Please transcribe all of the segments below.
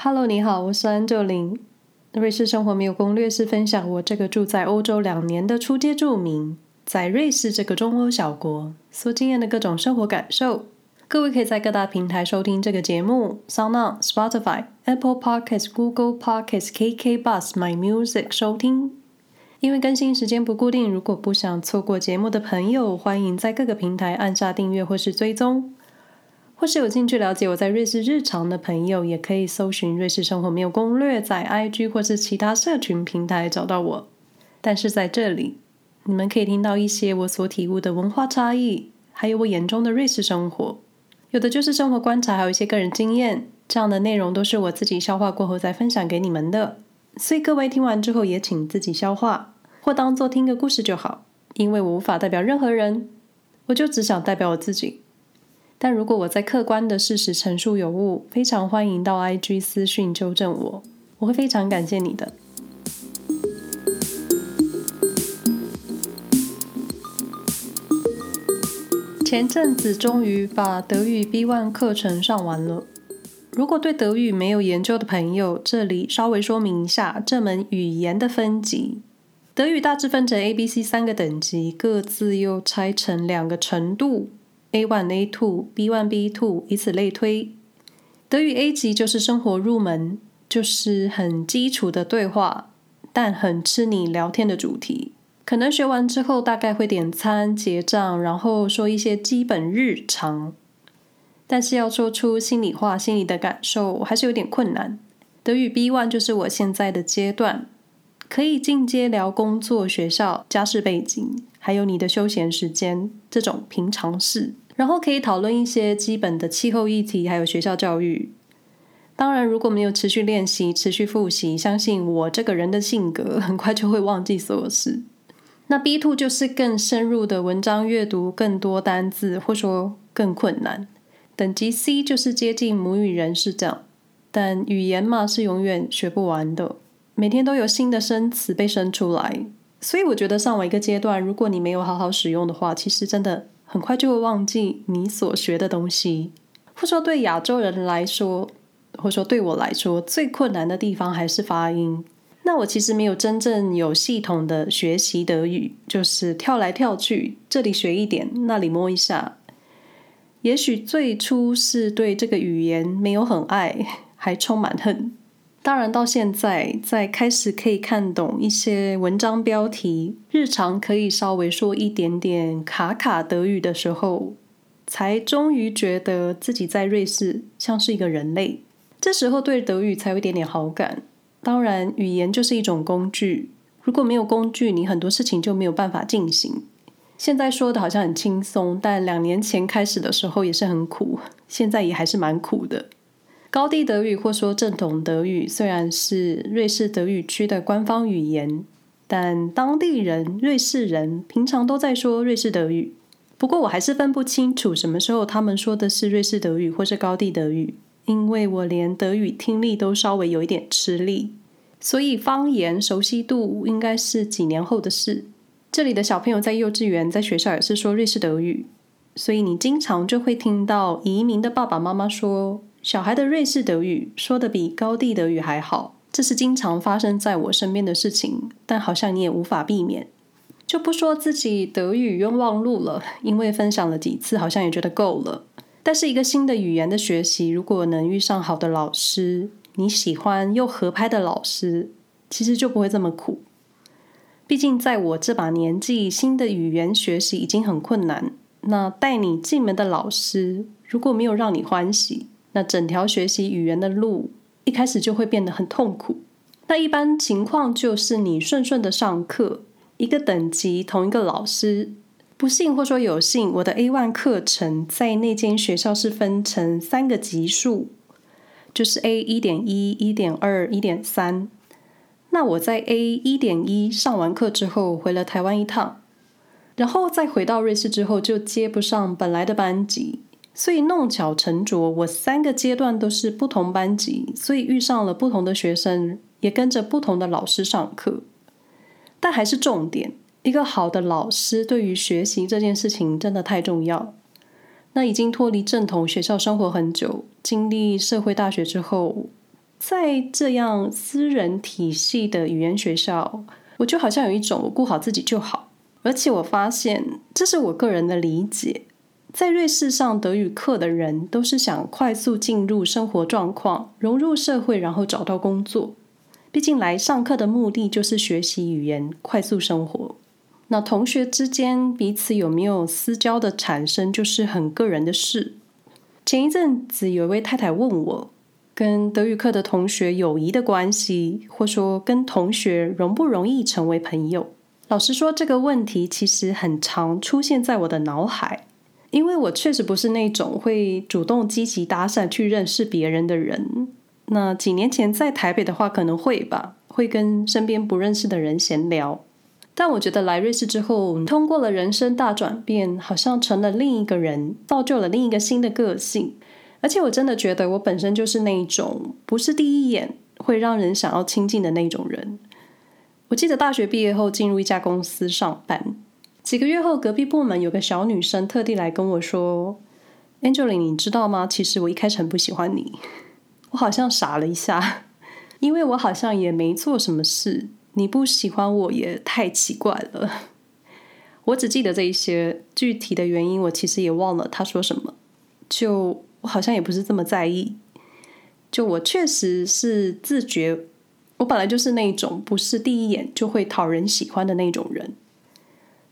Hello，你好，我是安就林。瑞士生活没有攻略是分享我这个住在欧洲两年的初阶住民，在瑞士这个中欧小国所经验的各种生活感受。各位可以在各大平台收听这个节目：SoundOn、Spotify、Apple Podcasts、Google Podcasts、KK Bus、My Music 收听。因为更新时间不固定，如果不想错过节目的朋友，欢迎在各个平台按下订阅或是追踪。或是有兴趣了解我在瑞士日常的朋友，也可以搜寻“瑞士生活没有攻略”在 IG 或是其他社群平台找到我。但是在这里，你们可以听到一些我所体悟的文化差异，还有我眼中的瑞士生活。有的就是生活观察，还有一些个人经验。这样的内容都是我自己消化过后再分享给你们的。所以各位听完之后也请自己消化，或当做听个故事就好。因为我无法代表任何人，我就只想代表我自己。但如果我在客观的事实陈述有误，非常欢迎到 IG 私讯纠正我，我会非常感谢你的。前阵子终于把德语 B1 课程上完了。如果对德语没有研究的朋友，这里稍微说明一下这门语言的分级。德语大致分成 A、B、C 三个等级，各自又拆成两个程度。A one, A two, B one, B two，以此类推。德语 A 级就是生活入门，就是很基础的对话，但很吃你聊天的主题。可能学完之后，大概会点餐、结账，然后说一些基本日常。但是要说出心里话、心里的感受，还是有点困难。德语 B one 就是我现在的阶段，可以进阶聊工作、学校、家世背景。还有你的休闲时间这种平常事，然后可以讨论一些基本的气候议题，还有学校教育。当然，如果没有持续练习、持续复习，相信我这个人的性格，很快就会忘记所有事。那 B two 就是更深入的文章阅读，更多单字，或说更困难。等级 C 就是接近母语人士这样，但语言嘛是永远学不完的，每天都有新的生词被生出来。所以我觉得上完一个阶段，如果你没有好好使用的话，其实真的很快就会忘记你所学的东西。或说对亚洲人来说，或说对我来说，最困难的地方还是发音。那我其实没有真正有系统的学习德语，就是跳来跳去，这里学一点，那里摸一下。也许最初是对这个语言没有很爱，还充满恨。当然，到现在在开始可以看懂一些文章标题，日常可以稍微说一点点卡卡德语的时候，才终于觉得自己在瑞士像是一个人类。这时候对德语才有一点点好感。当然，语言就是一种工具，如果没有工具，你很多事情就没有办法进行。现在说的好像很轻松，但两年前开始的时候也是很苦，现在也还是蛮苦的。高地德语或说正统德语虽然是瑞士德语区的官方语言，但当地人、瑞士人平常都在说瑞士德语。不过我还是分不清楚什么时候他们说的是瑞士德语或是高地德语，因为我连德语听力都稍微有一点吃力，所以方言熟悉度应该是几年后的事。这里的小朋友在幼稚园、在学校也是说瑞士德语，所以你经常就会听到移民的爸爸妈妈说。小孩的瑞士德语说得比高地德语还好，这是经常发生在我身边的事情，但好像你也无法避免。就不说自己德语冤枉路了，因为分享了几次，好像也觉得够了。但是一个新的语言的学习，如果能遇上好的老师，你喜欢又合拍的老师，其实就不会这么苦。毕竟在我这把年纪，新的语言学习已经很困难，那带你进门的老师，如果没有让你欢喜，那整条学习语言的路一开始就会变得很痛苦。那一般情况就是你顺顺的上课，一个等级同一个老师。不幸或说有幸，我的 A1 课程在那间学校是分成三个级数，就是 A 一点一、一点二、一点三。那我在 A 一点一上完课之后回了台湾一趟，然后再回到瑞士之后就接不上本来的班级。所以弄巧成拙，我三个阶段都是不同班级，所以遇上了不同的学生，也跟着不同的老师上课。但还是重点，一个好的老师对于学习这件事情真的太重要。那已经脱离正统学校生活很久，经历社会大学之后，在这样私人体系的语言学校，我就好像有一种我顾好自己就好，而且我发现这是我个人的理解，在瑞士上德语课的人都是想快速进入生活状况，融入社会，然后找到工作。毕竟来上课的目的就是学习语言，快速生活。那同学之间彼此有没有私交的产生，就是很个人的事。前一阵子有一位太太问我，跟德语课的同学友谊的关系，或说跟同学容不容易成为朋友？老实说，这个问题其实很常出现在我的脑海，因为我确实不是那种会主动积极搭讪去认识别人的人。那几年前在台北的话，可能会吧，会跟身边不认识的人闲聊。但我觉得来瑞士之后，通过了人生大转变，好像成了另一个人，造就了另一个新的个性。而且我真的觉得，我本身就是那一种不是第一眼会让人想要亲近的那种人。我记得大学毕业后进入一家公司上班，几个月后，隔壁部门有个小女生特地来跟我说：“Angeline，你知道吗？其实我一开始很不喜欢你。”我好像傻了一下，因为我好像也没做什么事。你不喜欢我也太奇怪了。我只记得这一些具体的原因，我其实也忘了他说什么。就我好像也不是这么在意。就我确实是自觉，我本来就是那种不是第一眼就会讨人喜欢的那种人，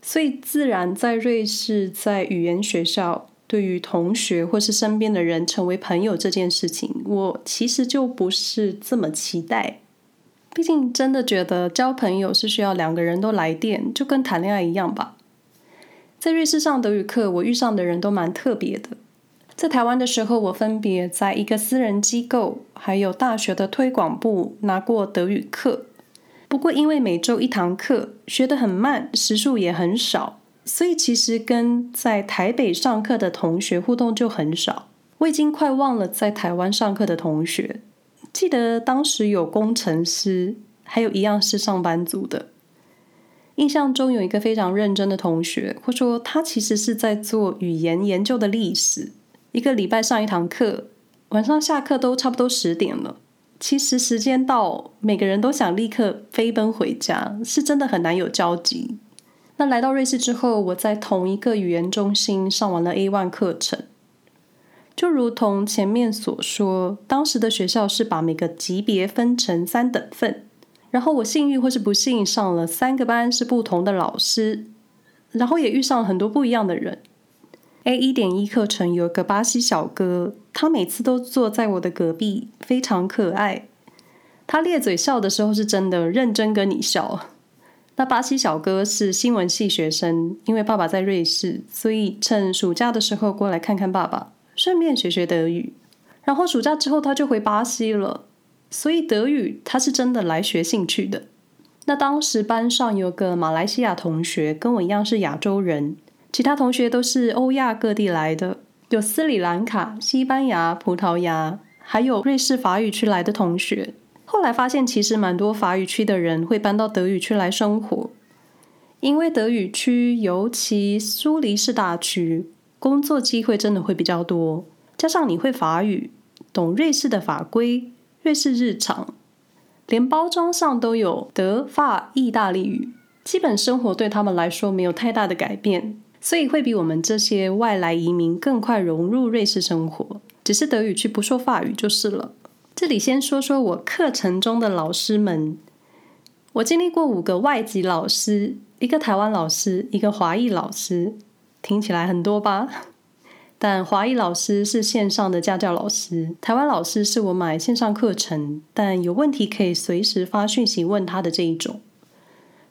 所以自然在瑞士，在语言学校，对于同学或是身边的人成为朋友这件事情，我其实就不是这么期待。毕竟，真的觉得交朋友是需要两个人都来电，就跟谈恋爱一样吧。在瑞士上德语课，我遇上的人都蛮特别的。在台湾的时候，我分别在一个私人机构，还有大学的推广部拿过德语课。不过，因为每周一堂课，学得很慢，时数也很少，所以其实跟在台北上课的同学互动就很少。我已经快忘了在台湾上课的同学。记得当时有工程师，还有一样是上班族的。印象中有一个非常认真的同学，或说他其实是在做语言研究的历史。一个礼拜上一堂课，晚上下课都差不多十点了。其实时间到，每个人都想立刻飞奔回家，是真的很难有交集。那来到瑞士之后，我在同一个语言中心上完了 A1 课程。就如同前面所说，当时的学校是把每个级别分成三等份，然后我幸运或是不幸上了三个班，是不同的老师，然后也遇上了很多不一样的人。A 一点一课程有个巴西小哥，他每次都坐在我的隔壁，非常可爱。他咧嘴笑的时候是真的认真跟你笑。那巴西小哥是新闻系学生，因为爸爸在瑞士，所以趁暑假的时候过来看看爸爸。顺便学学德语，然后暑假之后他就回巴西了，所以德语他是真的来学兴趣的。那当时班上有个马来西亚同学，跟我一样是亚洲人，其他同学都是欧亚各地来的，有斯里兰卡、西班牙、葡萄牙，还有瑞士法语区来的同学。后来发现，其实蛮多法语区的人会搬到德语区来生活，因为德语区尤其苏黎世大区。工作机会真的会比较多，加上你会法语，懂瑞士的法规、瑞士日常，连包装上都有德法意大利语，基本生活对他们来说没有太大的改变，所以会比我们这些外来移民更快融入瑞士生活。只是德语区不说法语就是了。这里先说说我课程中的老师们，我经历过五个外籍老师，一个台湾老师，一个华裔老师。听起来很多吧？但华裔老师是线上的家教老师，台湾老师是我买线上课程，但有问题可以随时发讯息问他的这一种。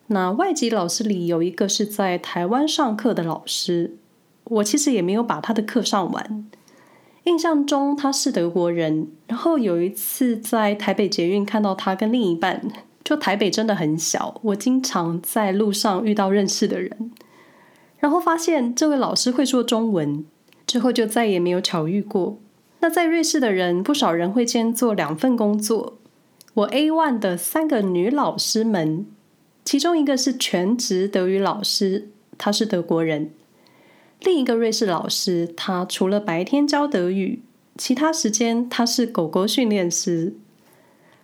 那外籍老师里有一个是在台湾上课的老师，我其实也没有把他的课上完。印象中他是德国人，然后有一次在台北捷运看到他跟另一半，就台北真的很小，我经常在路上遇到认识的人。然后发现这位老师会说中文，之后就再也没有巧遇过。那在瑞士的人，不少人会兼做两份工作。我 A one 的三个女老师们，其中一个是全职德语老师，他是德国人；另一个瑞士老师，他除了白天教德语，其他时间他是狗狗训练师。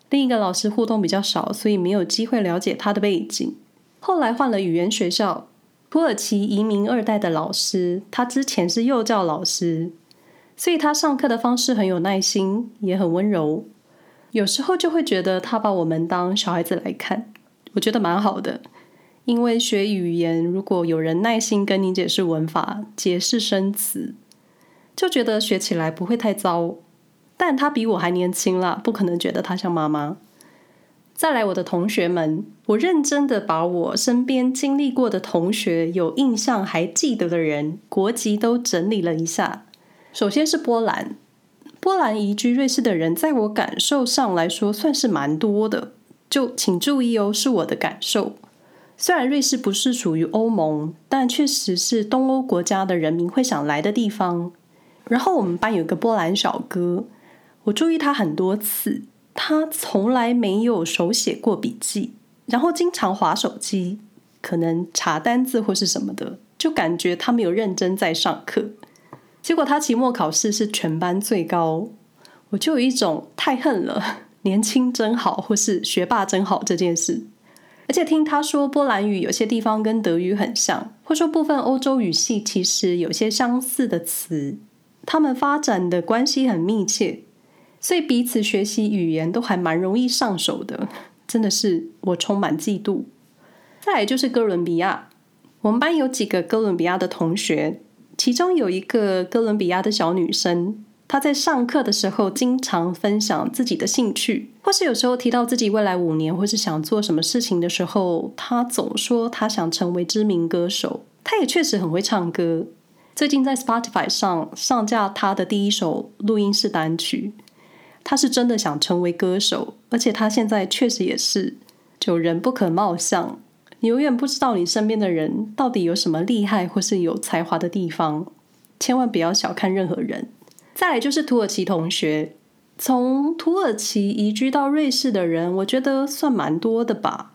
另一个老师互动比较少，所以没有机会了解他的背景。后来换了语言学校，土耳其移民二代的老师，他之前是幼教老师，所以他上课的方式很有耐心，也很温柔。有时候就会觉得他把我们当小孩子来看，我觉得蛮好的。因为学语言，如果有人耐心跟你解释文法、解释生词，就觉得学起来不会太糟。但他比我还年轻啦，不可能觉得他像妈妈。再来，我的同学们，我认真的把我身边经历过的同学、有印象还记得的人，国籍都整理了一下。首先是波兰，波兰移居瑞士的人，在我感受上来说算是蛮多的。就请注意哦，是我的感受。虽然瑞士不是属于欧盟，但确实是东欧国家的人民会想来的地方。然后我们班有个波兰小哥，我注意他很多次，他从来没有手写过笔记，然后经常划手机，可能查单字或是什么的，就感觉他没有认真在上课。结果他期末考试是全班最高，我就有一种太恨了，年轻真好，或是学霸真好这件事。而且听他说，波兰语有些地方跟德语很像，或说部分欧洲语系其实有些相似的词，他们发展的关系很密切，所以彼此学习语言都还蛮容易上手的，真的是我充满嫉妒。再来就是哥伦比亚，我们班有几个哥伦比亚的同学，其中有一个哥伦比亚的小女生。他在上课的时候经常分享自己的兴趣，或是有时候提到自己未来五年或是想做什么事情的时候，他总说他想成为知名歌手。他也确实很会唱歌，最近在 Spotify 上上架他的第一首录音室单曲。他是真的想成为歌手，而且他现在确实也是。就人不可貌相，你永远不知道你身边的人到底有什么厉害或是有才华的地方，千万不要小看任何人。再来就是土耳其同学，从土耳其移居到瑞士的人，我觉得算蛮多的吧。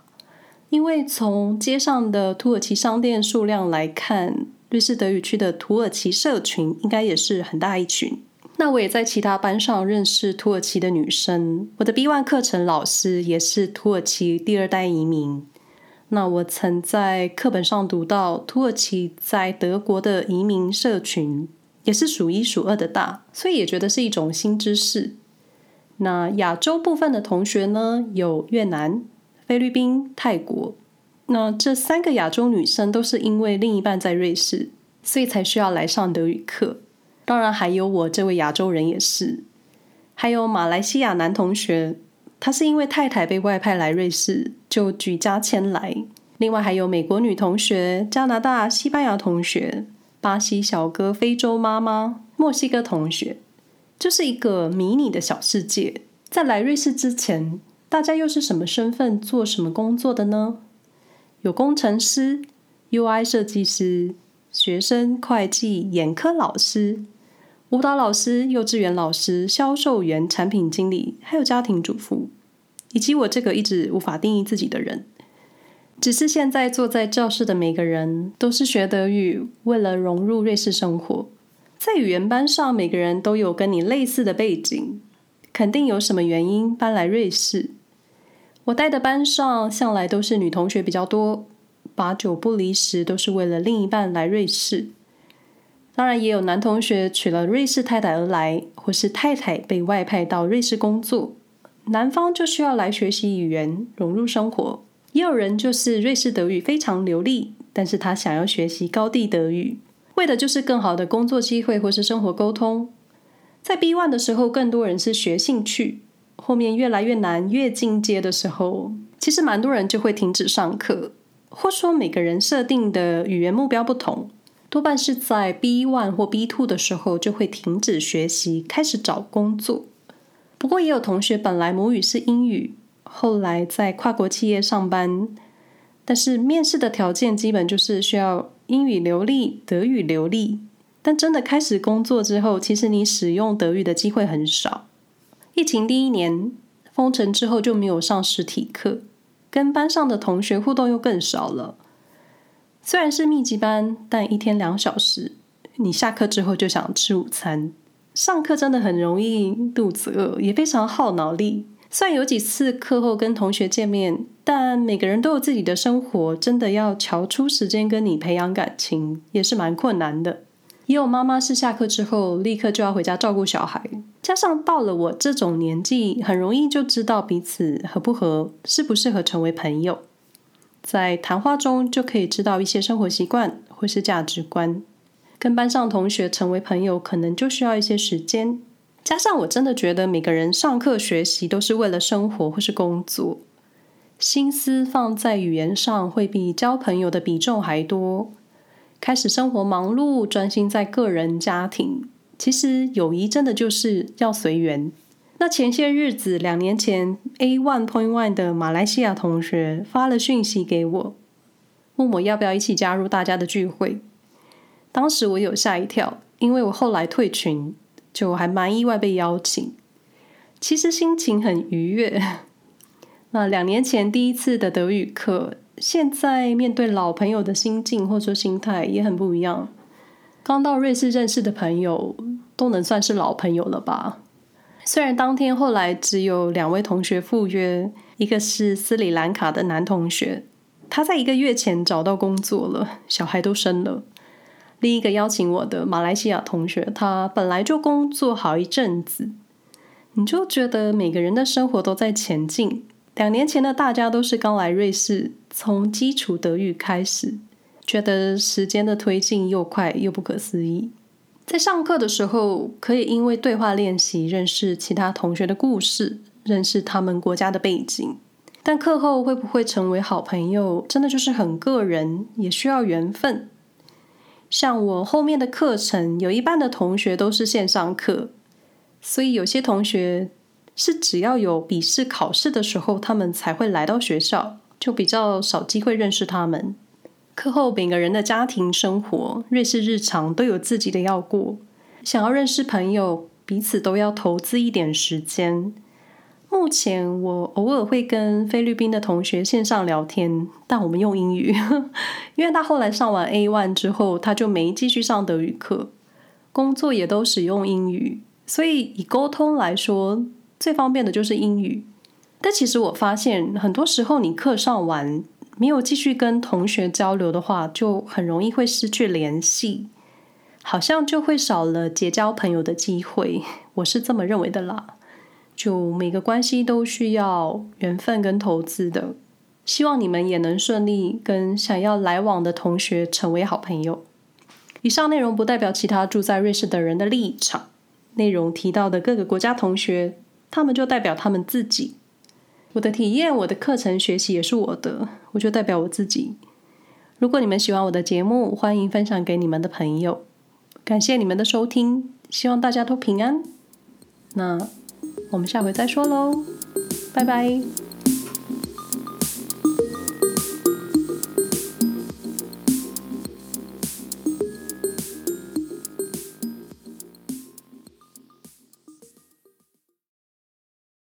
因为从街上的土耳其商店数量来看，瑞士德语区的土耳其社群应该也是很大一群。那我也在其他班上认识土耳其的女生，我的 B1 课程老师也是土耳其第二代移民。那我曾在课本上读到土耳其在德国的移民社群。也是数一数二的大，所以也觉得是一种新知识。那亚洲部分的同学呢，有越南、菲律宾、泰国。那这三个亚洲女生都是因为另一半在瑞士，所以才需要来上德语课。当然还有我这位亚洲人也是。还有马来西亚男同学，他是因为太太被外派来瑞士，就举家迁来。另外还有美国女同学、加拿大、西班牙同学。巴西小哥、非洲妈妈、墨西哥同学，就是一个迷你的小世界。在来瑞士之前，大家又是什么身份、做什么工作的呢？有工程师、UI 设计师、学生、会计、眼科老师、舞蹈老师、幼稚园老师、销售员、产品经理，还有家庭主妇，以及我这个一直无法定义自己的人。只是现在坐在教室的每个人都是学德语，为了融入瑞士生活。在语言班上，每个人都有跟你类似的背景，肯定有什么原因搬来瑞士。我带的班上向来都是女同学比较多，八九不离十都是为了另一半来瑞士。当然也有男同学娶了瑞士太太而来，或是太太被外派到瑞士工作，男方就需要来学习语言，融入生活。也有人就是瑞士德语非常流利，但是他想要学习高地德语，为的就是更好的工作机会或是生活沟通。在 B1 的时候，更多人是学兴趣，后面越来越难，越进阶的时候，其实蛮多人就会停止上课，或说每个人设定的语言目标不同，多半是在 B1 或 B2 的时候就会停止学习，开始找工作。不过也有同学本来母语是英语。后来在跨国企业上班，但是面试的条件基本就是需要英语流利、德语流利。但真的开始工作之后，其实你使用德语的机会很少。疫情第一年封城之后就没有上实体课，跟班上的同学互动又更少了。虽然是密集班，但一天两小时，你下课之后就想吃午餐。上课真的很容易肚子饿，也非常耗脑力。虽然有几次课后跟同学见面，但每个人都有自己的生活，真的要瞧出时间跟你培养感情，也是蛮困难的。也有妈妈是下课之后立刻就要回家照顾小孩，加上到了我这种年纪，很容易就知道彼此合不合，适不适合成为朋友。在谈话中就可以知道一些生活习惯或是价值观。跟班上同学成为朋友，可能就需要一些时间。加上我真的觉得每个人上课学习都是为了生活或是工作，心思放在语言上会比交朋友的比重还多。开始生活忙碌，专心在个人家庭。其实友谊真的就是要随缘。那前些日子，两年前，A one point one 的马来西亚同学发了讯息给我，问我要不要一起加入大家的聚会。当时我有吓一跳，因为我后来退群，就还蛮意外被邀请。其实心情很愉悦。那两年前第一次的德语课。现在面对老朋友的心境或者说心态也很不一样。刚到瑞士认识的朋友都能算是老朋友了吧？虽然当天后来只有两位同学赴约，一个是斯里兰卡的男同学，他在一个月前找到工作了，小孩都生了；另一个邀请我的马来西亚同学，他本来就工作好一阵子，你就觉得每个人的生活都在前进。两年前的大家都是刚来瑞士，从基础德语开始，觉得时间的推进又快又不可思议。在上课的时候，可以因为对话练习认识其他同学的故事，认识他们国家的背景。但课后会不会成为好朋友，真的就是很个人，也需要缘分。像我后面的课程，有一半的同学都是线上课，所以有些同学。是只要有笔试考试的时候，他们才会来到学校，就比较少机会认识他们。课后每个人的家庭生活、瑞士日常都有自己的要过，想要认识朋友，彼此都要投资一点时间。目前我偶尔会跟菲律宾的同学线上聊天，但我们用英语，因为他后来上完 A one 之后，他就没继续上德语课，工作也都使用英语，所以以沟通来说。最方便的就是英语，但其实我发现，很多时候你课上完没有继续跟同学交流的话，就很容易会失去联系，好像就会少了结交朋友的机会。我是这么认为的啦。就每个关系都需要缘分跟投资的，希望你们也能顺利跟想要来往的同学成为好朋友。以上内容不代表其他住在瑞士的人的立场，内容提到的各个国家同学。他们就代表他们自己，我的体验，我的课程学习也是我的，我就代表我自己。如果你们喜欢我的节目，欢迎分享给你们的朋友。感谢你们的收听，希望大家都平安。那我们下回再说喽，拜拜。